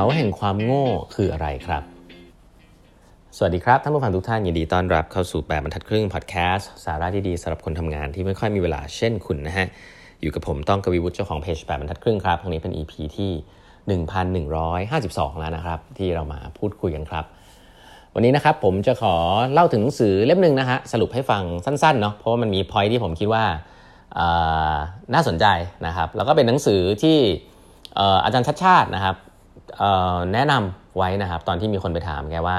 เขาแห่งความโง่คืออะไรครับ สวัสดีครับ ท่านผู้ฟังทุกท่านยินดีต้อนรับเข้าสู่แปดบรรทัดครึ่งพอดแคสต์สาระดีๆสำหรับคนทำงานที่ไม่ค่อยมีเวลาเช่นคุณนะฮะ อยู่กับผมต้องกวีวุฒิเจ้าของเพจแบรรทัดครึ่งครับครั้งนี้เป็น EP ที่ 1152 แล้วนะครับ ที่เรามาพูดคุยกันครับ วันนี้นะครับผมจะขอเล่าถึงหนังสือเล่มหนึ่งนะฮะสรุปให้ฟังสั้นๆเนาะเพราะว่ามันมีพอยที่ผมคิดว่าน่าสนใจนะครับแล้วก็เป็นหนังสือที่อาจารย์ชัดชาตินะครับ แนะนำไว้นะครับ ตอนที่มีคนไปถามแกว่า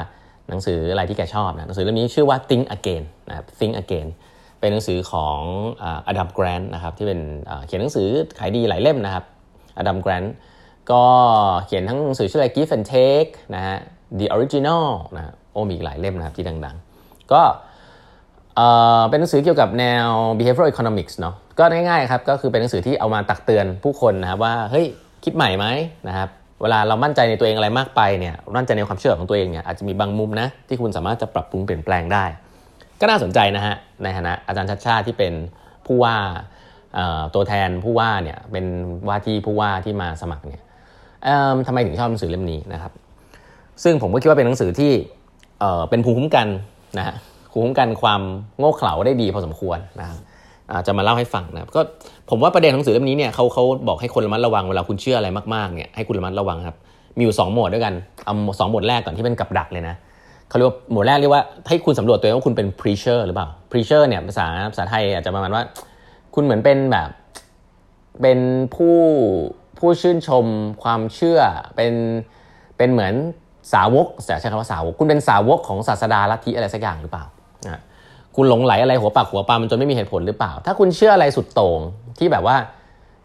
หนังสืออะไรที่แกชอบนะหนังสือเล่มนี้ชื่อว่า Think Again นะครับ Think Again เป็นหนังสือของอดัมแกรนนะครับที่เป็นเขียนหนังสือขายดีหลายเล่มนะครับอดัมแกรนก็เขียนทั้งหนังสือชื่ออะไร Give and Take นะฮะ The Original นะโอ้มีหลายเล่มนะครับที่ดังๆ ก็เป็นหนังสือเกี่ยวกับแนว behavioral economics เนาะก็ง่ายๆครับก็คือเป็นหนังสือที่เอามาตักเตือนผู้คนนะครับว่าเฮ้ยคิดใหม่ไหมนะครับ เวลาเรามั่นใจในตัวเองอะไรมากไปเนี่ยมั่นใจในความเชื่อของตัวเองเนี่ยอาจจะมีบางมุมนะที่คุณสามารถจะปรับปรุงเปลี่ยนแปลงได้ ก็น่าสนใจนะฮะในฐานะอาจารย์ชัดชาติที่เป็นผู้ว่าตัวแทนผู้ว่าเนี่ยเป็นว่าที่ผู้ว่าที่มาสมัครเนี่ยทำไมถึงชอบหนังสือเล่มนี้นะครับ ซึ่งผมก็คิดว่าเป็นหนังสือที่เป็นภูมิคุ้มกันนะฮะภูมิคุ้มกันความโง่เขลาได้ดีพอสมควรนะครับ จะมาเล่าให้ฟังนะก็ผมว่าประเด็นหนังสือเล่มนี้เนี่ยเขาเขาบอกให้คนระมัดระวังเวลาคุณเชื่ออะไรมากๆเนี่ยให้คุณระมัดระวังครับมีอยู่2โหมดด้วยกันเอาสองโหมดแรกก่อนที่เป็นกับดักเลยนะเขาเรียกว่าโหมดแรกเรียกว่าให้คุณสำรวจตัวเองว่าคุณเป็น preacher หรือเปล่า preacher เนี่ยภาษาภาษาไทยอาจจะประมาณว่า คุณเหมือนเป็นแบบเป็นผู้ผู้ชื่นชมความเชื่อเป็นเป็นเหมือนสาวกแต่ใช้คำว่าสาวกคุณเป็นสาวกของศาสดาลัทธิอะไรสักอย่างหรือเปล่า คุณหลงไหลอะไรหัวปากหัวปามันจนไม่มีเหตุผลหรือเปล่า ถ้าคุณเชื่ออะไรสุดโต่งที่แบบว่า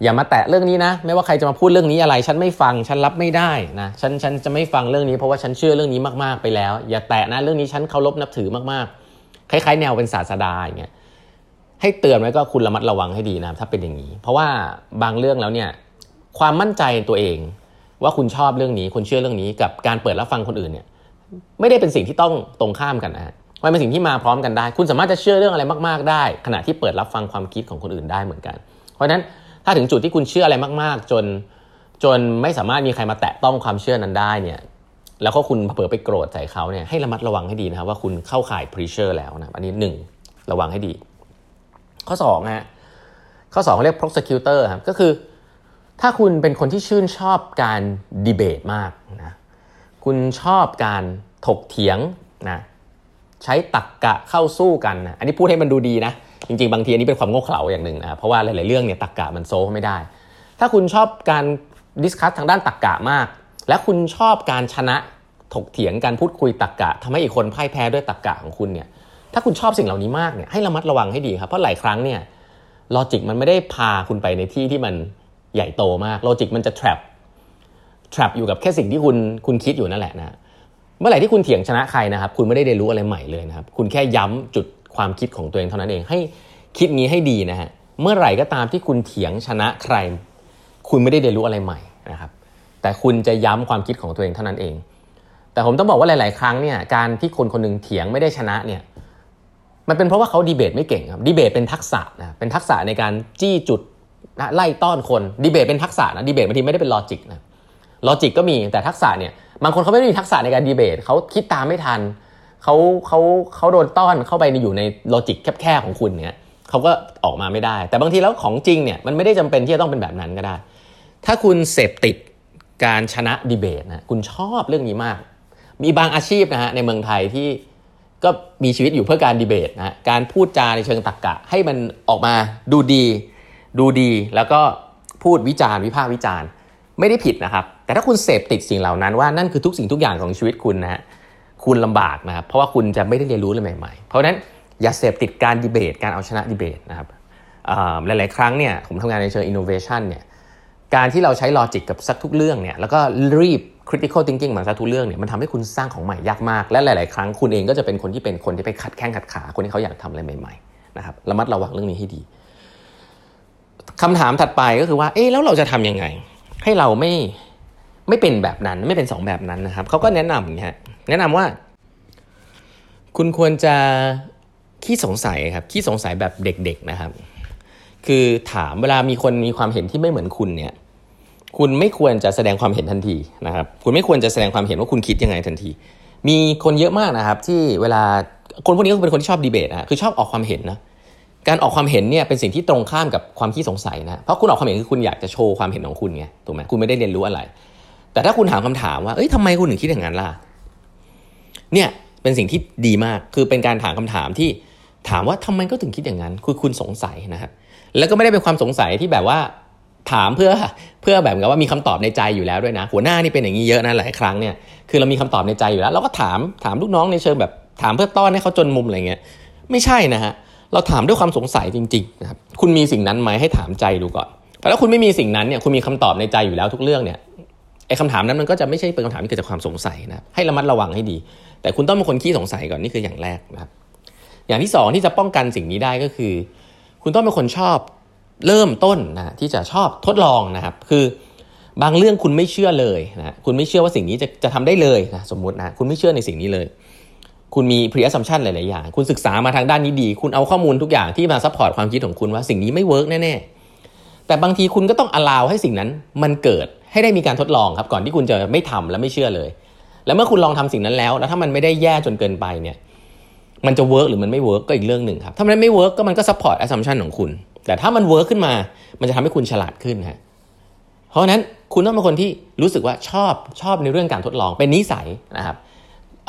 อย่ามาแตะเรื่องนี้นะ ไม่ว่าใครจะมาพูดเรื่องนี้อะไร ฉันไม่ฟังฉันรับไม่ได้นะฉันฉันจะไม่ฟังเรื่องนี้เพราะว่าฉันเชื่อเรื่องนี้มากๆไปแล้ว อย่าแตะนะเรื่องนี้ฉันเคารพนับถือมากๆคล้ายๆ แนวเป็นศาสดาอย่างเงี้ยให้เตือนไว้ก็คุณระมัดระวังให้ดีนะถ้าเป็นอย่างนี้ เพราะว่าบางเรื่องแล้วเนี่ยความมั่นใจตัวเอง ว่าคุณชอบเรื่องนี้คุณเชื่อเรื่องนี้กับการเปิดรับฟังคนอื่นเนี่ยไม่ได้เป็นสิ่งที่ต้องตรงข้ามกันนะ มันเป็นสิ่งที่มาพร้อมกันได้ คุณสามารถจะเชื่อเรื่องอะไรมาก ๆ ได้ ขณะที่เปิดรับฟังความคิดของคนอื่นได้เหมือนกัน เพราะฉะนั้นถ้าถึงจุดที่คุณเชื่ออะไรมาก ๆ จนจนไม่สามารถมีใครมาแตะต้องความเชื่อนั้นได้เนี่ยแล้วก็คุณเผลอไปโกรธใส่เขาเนี่ยให้ระมัดระวังให้ดีนะครับว่าคุณเข้าข่ายพรีเชอร์แล้วนะอันนี้หนึ่งระวังให้ดี ข้อสองฮะข้อสองเรียก prosecutor ครับก็คือ ถ้าคุณเป็นคนที่ชื่นชอบการดีเบตมากนะคุณชอบการถกเถียงนะ ใช้ตรรกะเข้าสู้กันนะอันนี้พูดให้มันดูดีนะ จริงๆ บางทีอันนี้เป็นความโง่เขลาอย่างหนึ่งนะเพราะว่าหลายๆเรื่องเนี่ยตรรกะมัน solve ไม่ได้ ถ้าคุณชอบการ discuss ทางด้านตรรกะมาก และคุณชอบการชนะถกเถียงการพูดคุยตรรกะทำให้อีกคนพ่ายแพ้ด้วยตรรกะของคุณเนี่ยถ้าคุณชอบสิ่งเหล่านี้มากเนี่ยให้ระมัดระวังให้ดีครับเพราะหลายครั้งเนี่ย logic มันไม่ได้พาคุณไปในที่ที่มันใหญ่โตมาก logic มันจะ trap trap อยู่กับแค่สิ่งที่คุณคุณคิดอยู่นั่นแหละนะ เมื่อไหร่ที่คุณเถียงชนะใครนะครับ คุณไม่ได้เรียนรู้อะไรใหม่เลยนะครับ คุณแค่ย้ำจุดความคิดของตัวเองเท่านั้นเอง ให้คิดงี้ให้ดีนะฮะ เมื่อไหร่ก็ตามที่คุณเถียงชนะใคร คุณไม่ได้เรียนรู้อะไรใหม่นะครับ แต่คุณจะย้ำความคิดของตัวเองเท่านั้นเอง แต่ผมต้องบอกว่าหลาย ๆ ครั้งเนี่ย การที่คนคนนึงเถียงไม่ได้ชนะเนี่ย มันเป็นเพราะว่าเขาดีเบตไม่เก่งครับ ดีเบตเป็นทักษะนะ เป็นทักษะในการจี้จุดไล่ต้อนคน ดีเบตเป็นทักษะนะ ดีเบตบางทีไม่ได้เป็น logic นะ logic ก็มีแต่ทักษะเนี่ยบางคนเขาไม่ได้มีทักษะในการดีเบตเขาคิดตามไม่ทันเขาเขาเขาโดนต้อนเข้าไปอยู่ใน logic แคบๆของคุณเนี่ยเขาก็ออกมาไม่ได้ แต่บางทีแล้วของจริงเนี่ยมันไม่ได้จำเป็นที่จะต้องเป็นแบบนั้นก็ได้ ถ้าคุณเสพติดการชนะดีเบตนะคุณชอบเรื่องนี้มาก มีบางอาชีพนะฮะในเมืองไทยที่ก็มีชีวิตอยู่เพื่อการดีเบตนะการพูดจาในเชิงตรรกกะ ให้มันออกมาดูดี ดูดี แล้วก็พูดวิจารณ์วิพากษ์วิจารณ์ ไม่ได้ผิดนะครับ แต่ถ้าคุณเสพติดสิ่งเหล่านั้นว่านั่นคือทุกสิ่งทุกอย่างของชีวิตคุณนะฮะคุณลำบากนะครับเพราะว่าคุณจะไม่ได้เรียนรู้อะไรใหม่ๆ เพราะฉะนั้นอย่าเสพติดการดีเบต การเอาชนะดีเบตนะครับหลายๆ ครั้งเนี่ยผมทำงานในเชิงอินโนเวชันเนี่ยการที่เราใช้ลอจิกกับสักทุกเรื่องเนี่ยแล้วก็รีบ critical thinking มาสักทุกเรื่องเนี่ยมันทำให้คุณสร้างของใหม่ยากมาก และหลาย ๆ ครั้งคุณเองก็จะเป็นคนที่เป็นคนที่ไปขัดแข้งขัดขาคนที่เขาอยากทำอะไรใหม่ ๆ นะครับระมัดระวังเรื่องนี้ให้ดีคำถามถัดไปก็คือว่าเอ๊ะแล้วเราจะทํำยังไง ให้เราไม่ไม่เป็นแบบนั้นไม่เป็นสองแบบนั้นนะครับเขาก็แนะนำอย่างนี้แนะนำว่า คุณควรจะขี้สงสัยครับขี้สงสัยแบบเด็ก ๆนะครับ คือถามเวลามีคนมีความเห็นที่ไม่เหมือนคุณเนี่ย คุณไม่ควรจะแสดงความเห็นทันทีนะครับ คุณไม่ควรจะแสดงความเห็นว่าคุณคิดยังไงทันที มีคนเยอะมากนะครับ ที่เวลาคนพวกนี้ก็เป็นคนที่ชอบดีเบตนะคือชอบออกความเห็นนะ การออกความเห็นเนี่ยเป็นสิ่งที่ตรงข้ามกับความขี้สงสัยนะเพราะคุณออกความเห็นคือคุณอยากจะโชว์ความเห็นของคุณไงถูกไหมคุณไม่ได้เรียนรู้อะไร แต่ถ้าคุณถามคำถามว่าเอ้ยทำไมคุณถึงคิดอย่างนั้นล่ะเนี่ยเป็นสิ่งที่ดีมากคือเป็นการถามคำถามที่ถามว่าทำไมก็ถึงคิดอย่างนั้น คือคุณสงสัยนะครับแล้วก็ไม่ได้เป็นความสงสัยที่แบบว่า ถามเพื่อเพื่อแบบว่ามีคำตอบในใจอยู่แล้วด้วยนะ หัวหน้านี่เป็นอย่างนี้เยอะนะหลายครั้งเนี่ยคือเรามีคำตอบในใจอยู่แล้ว เราก็ถามถามลูกน้องในเชิงแบบถามเพื่อต้อนให้เขาจนมุมอะไรเงี้ยไม่ใช่นะฮะ เราถามด้วยความสงสัยจริงๆนะครับคุณมีสิ่งนั้นไหมให้ถามใจดูก่อนเพราะถ้าคุณไม่มีสิ่งนั้นเนี่ยคุณมีคำตอบในใจอยู่แล้วทุกเรื่องเนี่ยไอ้คำถามนั้นมันก็จะไม่ใช่เป็นคำถามที่เกิดจากความสงสัยนะให้ระมัดระวังให้ดี แต่คุณต้องเป็นคนขี้สงสัยก่อนนี่คืออย่างแรกนะครับ อย่างที่สองที่จะป้องกันสิ่งนี้ได้ก็คือ คุณต้องเป็นคนชอบเริ่มต้นนะที่จะชอบทดลองนะครับ คือบางเรื่องคุณไม่เชื่อเลยนะคุณไม่เชื่อว่าสิ่งนี้จะจะทำได้เลยนะสมมตินะคุณไม่เชื่อในสิ่งนี้เลย คุณมี pre assumption หลาย ๆ อย่าง คุณศึกษามาทางด้านนี้ดี คุณเอาข้อมูลทุกอย่างที่มา support ความคิดของคุณว่าสิ่งนี้ไม่ work แน่ ๆ แต่บางทีคุณก็ต้อง allow ให้สิ่งนั้นมันเกิดให้ได้มีการทดลองครับก่อนที่คุณจะไม่ทำและไม่เชื่อเลย แล้วเมื่อคุณลองทำสิ่งนั้นแล้ว แล้วถ้ามันไม่ได้แย่จนเกินไปเนี่ย มันจะ work หรือมันไม่ work ก็อีกเรื่องหนึ่งครับ ถ้ามันไม่ work ก็มันก็ support assumption ของคุณ แต่ถ้ามัน work ขึ้นมา มันจะทำให้คุณฉลาดขึ้นฮะ เพราะนั้นคุณต้องเป็นคนที่รู้สึกว่าชอบชอบในเรื่องการทดลองเป็นนิสัยนะครับ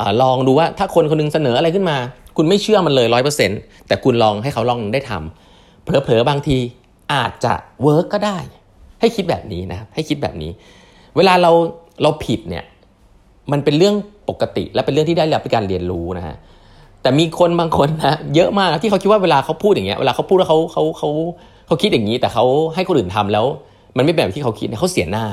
ลองดูว่าถ้าคนคนนึงเสนออะไรขึ้นมา คุณไม่เชื่อมันเลยร้อยเปอร์เซ็นต์แต่คุณลองให้เขาลองได้ทำเผลอๆบางทีอาจจะเวิร์กก็ได้ ให้คิดแบบนี้นะให้คิดแบบนี้ เวลาเราเราผิดเนี่ยมันเป็นเรื่องปกติ และเป็นเรื่องที่ได้รับการเรียนรู้นะฮะแต่มีคนบางคนนะเยอะมากที่เขาคิดว่าเวลาเขาพูดอย่างเงี้ยเวลาเขาพูดแล้วเขาเขาเขาเขาคิดอย่างนี้ แต่เขาให้คนอื่นทำแล้ว มันไม่แบบที่เขาคิดเขาเสียหน้า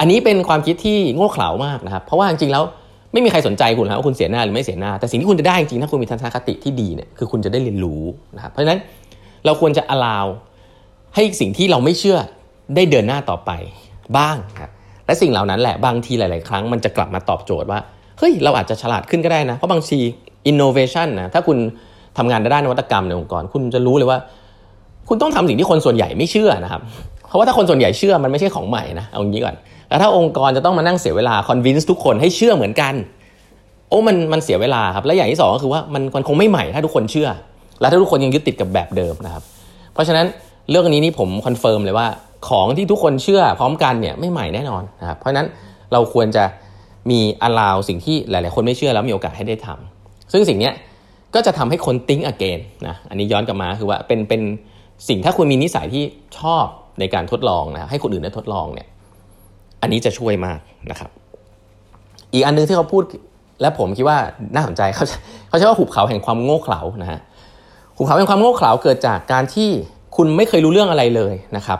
อันนี้เป็นความคิดที่โง่เขลามากนะครับเพราะว่าจริงๆแล้ว ไม่มีใครสนใจคุณนะว่าคุณเสียหน้าหรือไม่เสียหน้า แต่สิ่งที่คุณจะได้จริงๆถ้าคุณมีทัศนคติที่ดีเนี่ยคือคุณจะได้เรียนรู้นะครับเพราะฉะนั้นเราควรจะ allow ให้สิ่งที่เราไม่เชื่อได้เดินหน้าต่อไปบ้างครับและสิ่งเหล่านั้นแหละบางทีหลาย ๆ ครั้งมันจะกลับมาตอบโจทย์ว่าเฮ้ยเราอาจจะฉลาดขึ้นก็ได้นะ เพราะบางที innovation นะถ้าคุณทำงานด้านนวัตกรรมในองค์กร คุณจะรู้เลยว่า คุณต้องทำสิ่งที่คนส่วนใหญ่ไม่เชื่อนะครับ เพราะว่าถ้าคนส่วนใหญ่เชื่อมันไม่ใช่ของใหม่นะเอางี้ก่อน แล้วถ้าองค์กรจะต้องมานั่งเสียเวลา convince ทุกคนให้เชื่อเหมือนกัน โอ้มันมันเสียเวลาครับ และอย่างที่สองก็คือว่ามันมันคงไม่ใหม่ถ้าทุกคนเชื่อ และถ้าทุกคนยังยึดติดกับแบบเดิมนะครับ เพราะฉะนั้นเรื่องนี้นี่ผม confirm เลยว่าของที่ทุกคนเชื่อพร้อมกันเนี่ยไม่ใหม่แน่นอนนะครับ เพราะฉะนั้นเราควรจะมี allow สิ่งที่หลายๆ คนไม่เชื่อแล้วมีโอกาสให้ได้ทำซึ่งสิ่งนี้ก็จะทำให้คน think again นะอันนี้ย้อนกลับมาคือว่าเป็นเป็นสิ่งถ้าคุณมีนิสัยที่ชอบในการทดลองนะให้คนอื่นได้ทดลองเนี่ย อันนี้จะช่วยมากนะครับ อีกอันนึงที่เขาพูดและผมคิดว่าน่าสนใจเขาเขาใช้ว่าหุบเขาแห่งความโง่เขลานะฮะหุบเขาแห่งความโง่เขลาเกิดจากการที่คุณไม่เคยรู้เรื่องอะไรเลยนะครับ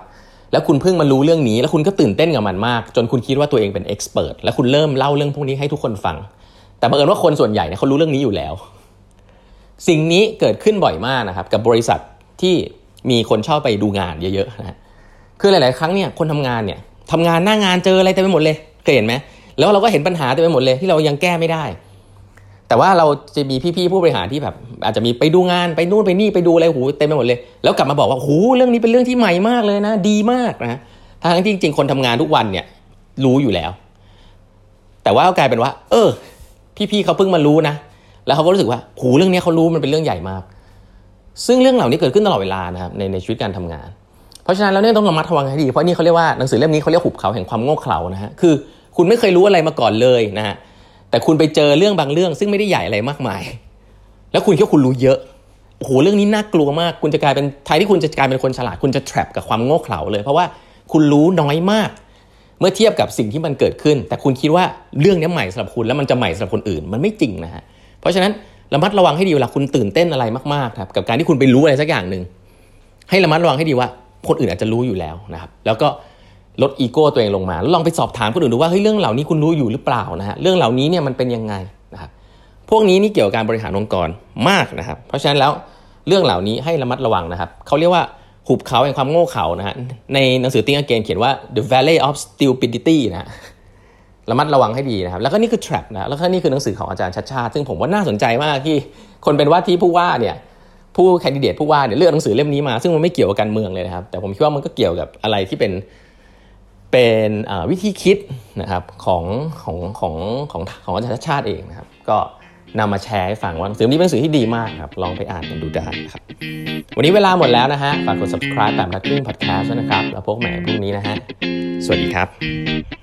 แล้วคุณเพิ่งมารู้เรื่องนี้ แล้วคุณก็ตื่นเต้นกับมันมาก จนคุณคิดว่าตัวเองเป็นเอ็กซ์เพรสแล้วคุณเริ่มเล่าเรื่องพวกนี้ให้ทุกคนฟัง แต่บังเอิญว่าคนส่วนใหญ่เนี่ยเขารู้เรื่องนี้อยู่แล้ว สิ่งนี้เกิดขึ้นบ่อยมากนะครับ กับบริษัทที่มีคนชอบไปดูงานเยอะๆนะคือหลาย ๆ ครั้งเนี่ยคนทำงานเนี่ย ทำงานหน้างานเจออะไรเต็มไปหมดเลยเคยเห็นไหมแล้วเราก็เห็นปัญหาเต็มไปหมดเลยที่เรายังแก้ไม่ได้ แต่ว่าเราจะมีพี่ๆผู้บริหารที่แบบ อาจจะมีไปดูงานไปนู่นไปนี่ไปดูอะไรหูเต็มไปหมดเลย แล้วกลับมาบอกว่าหูเรื่องนี้เป็นเรื่องที่ใหม่มากเลยนะ ดีมากนะทั้งที่จริงๆคนทำงานทุกวันเนี่ย รู้อยู่แล้ว แต่ว่ากลายเป็นว่า เออ พี่ๆเขาเพิ่งมารู้นะแล้วเขาก็รู้สึกว่าหูเรื่องนี้เขารู้มันเป็นเรื่องใหญ่มาก ซึ่งเรื่องเหล่านี้เกิดขึ้นตลอดเวลานะครับในในชีวิตการทำงาน เพราะฉะนั้นแล้วเนี่ยต้องระมัดระวังให้ดี เพราะนี่เขาเรียกว่าหนังสือเล่มนี้เขาเรียกหุบเขาแห่งความโง่เขลานะฮะคือคุณไม่เคยรู้อะไรมาก่อนเลยนะฮะแต่คุณไปเจอเรื่องบางเรื่อง ซึ่งไม่ได้ใหญ่อะไรมากมาย แล้วคุณคิดว่าคุณรู้เยอะโอ้โหเรื่องนี้น่ากลัวมาก คุณจะกลายเป็นท้ายที่คุณจะกลายเป็นคนฉลาดคุณจะแทรปกับความโง่เขลาเลยเพราะว่าคุณรู้น้อยมาก เมื่อเทียบกับสิ่งที่มันเกิดขึ้น แต่คุณคิดว่าเรื่องนี้ใหม่สำหรับคุณแล้วมันจะใหม่สำหรับคนอื่นมันไม่จริงนะฮะเพราะฉะนั้นระมัดระวังให้ดีเวลาคุณตื่นเต้นอะไรมากๆครับกับการที่คุณไปรู้อะไรสักอย่างหนึ่งให้ระมัดระวังให้ดีว่า คนอื่นอาจจะรู้อยู่แล้วนะครับแล้วก็ลดอีโก้ตัวเองลงมาแล้วลองไปสอบถามคนอื่นดูว่าเฮ้ยเรื่องเหล่านี้คุณรู้อยู่หรือเปล่านะฮะเรื่องเหล่านี้เนี่ยมันเป็นยังไงนะครับพวกนี้นี่เกี่ยวกับการบริหารองค์กรมากนะครับ เพราะฉะนั้นแล้วเรื่องเหล่านี้ให้ระมัดระวังนะครับเขาเรียกว่าหุบเขาแห่งความโง่เขลานะฮะในหนังสือติ้งอเกนเขียนว่า the valley of stupidity นะระมัดระวังให้ดีนะครับ แล้วก็นี่คือ trap นะแล้วก็นี่คือหนังสือของอาจารย์ชัดชาติ ซึ่งผมว่าน่าสนใจมากที่คนเป็นว่าที่ผู้ว่าเนี่ย ผู้แคนดิเดตผู้ว่าเนี่ยเลือกหนังสือเล่มนี้มา ซึ่งมันไม่เกี่ยวกับการเมืองเลยนะครับ แต่ผมคิดว่ามันก็เกี่ยวกับอะไรที่เป็นเป็นวิธีคิดนะครับของของของของของอาจารย์ชาติเองนะครับ ก็นำมาแชร์ให้ฟังว่าหนังสือนี้เป็นหนังสือที่ดีมากครับ ลองไปอ่านกันดูได้นะครับ วันนี้เวลาหมดแล้วนะฮะ ฝากกด subscribe แบบทักครึ่ง podcast นะครับ แล้วพบกันใหม่พรุ่งนี้นะฮะ สวัสดีครับ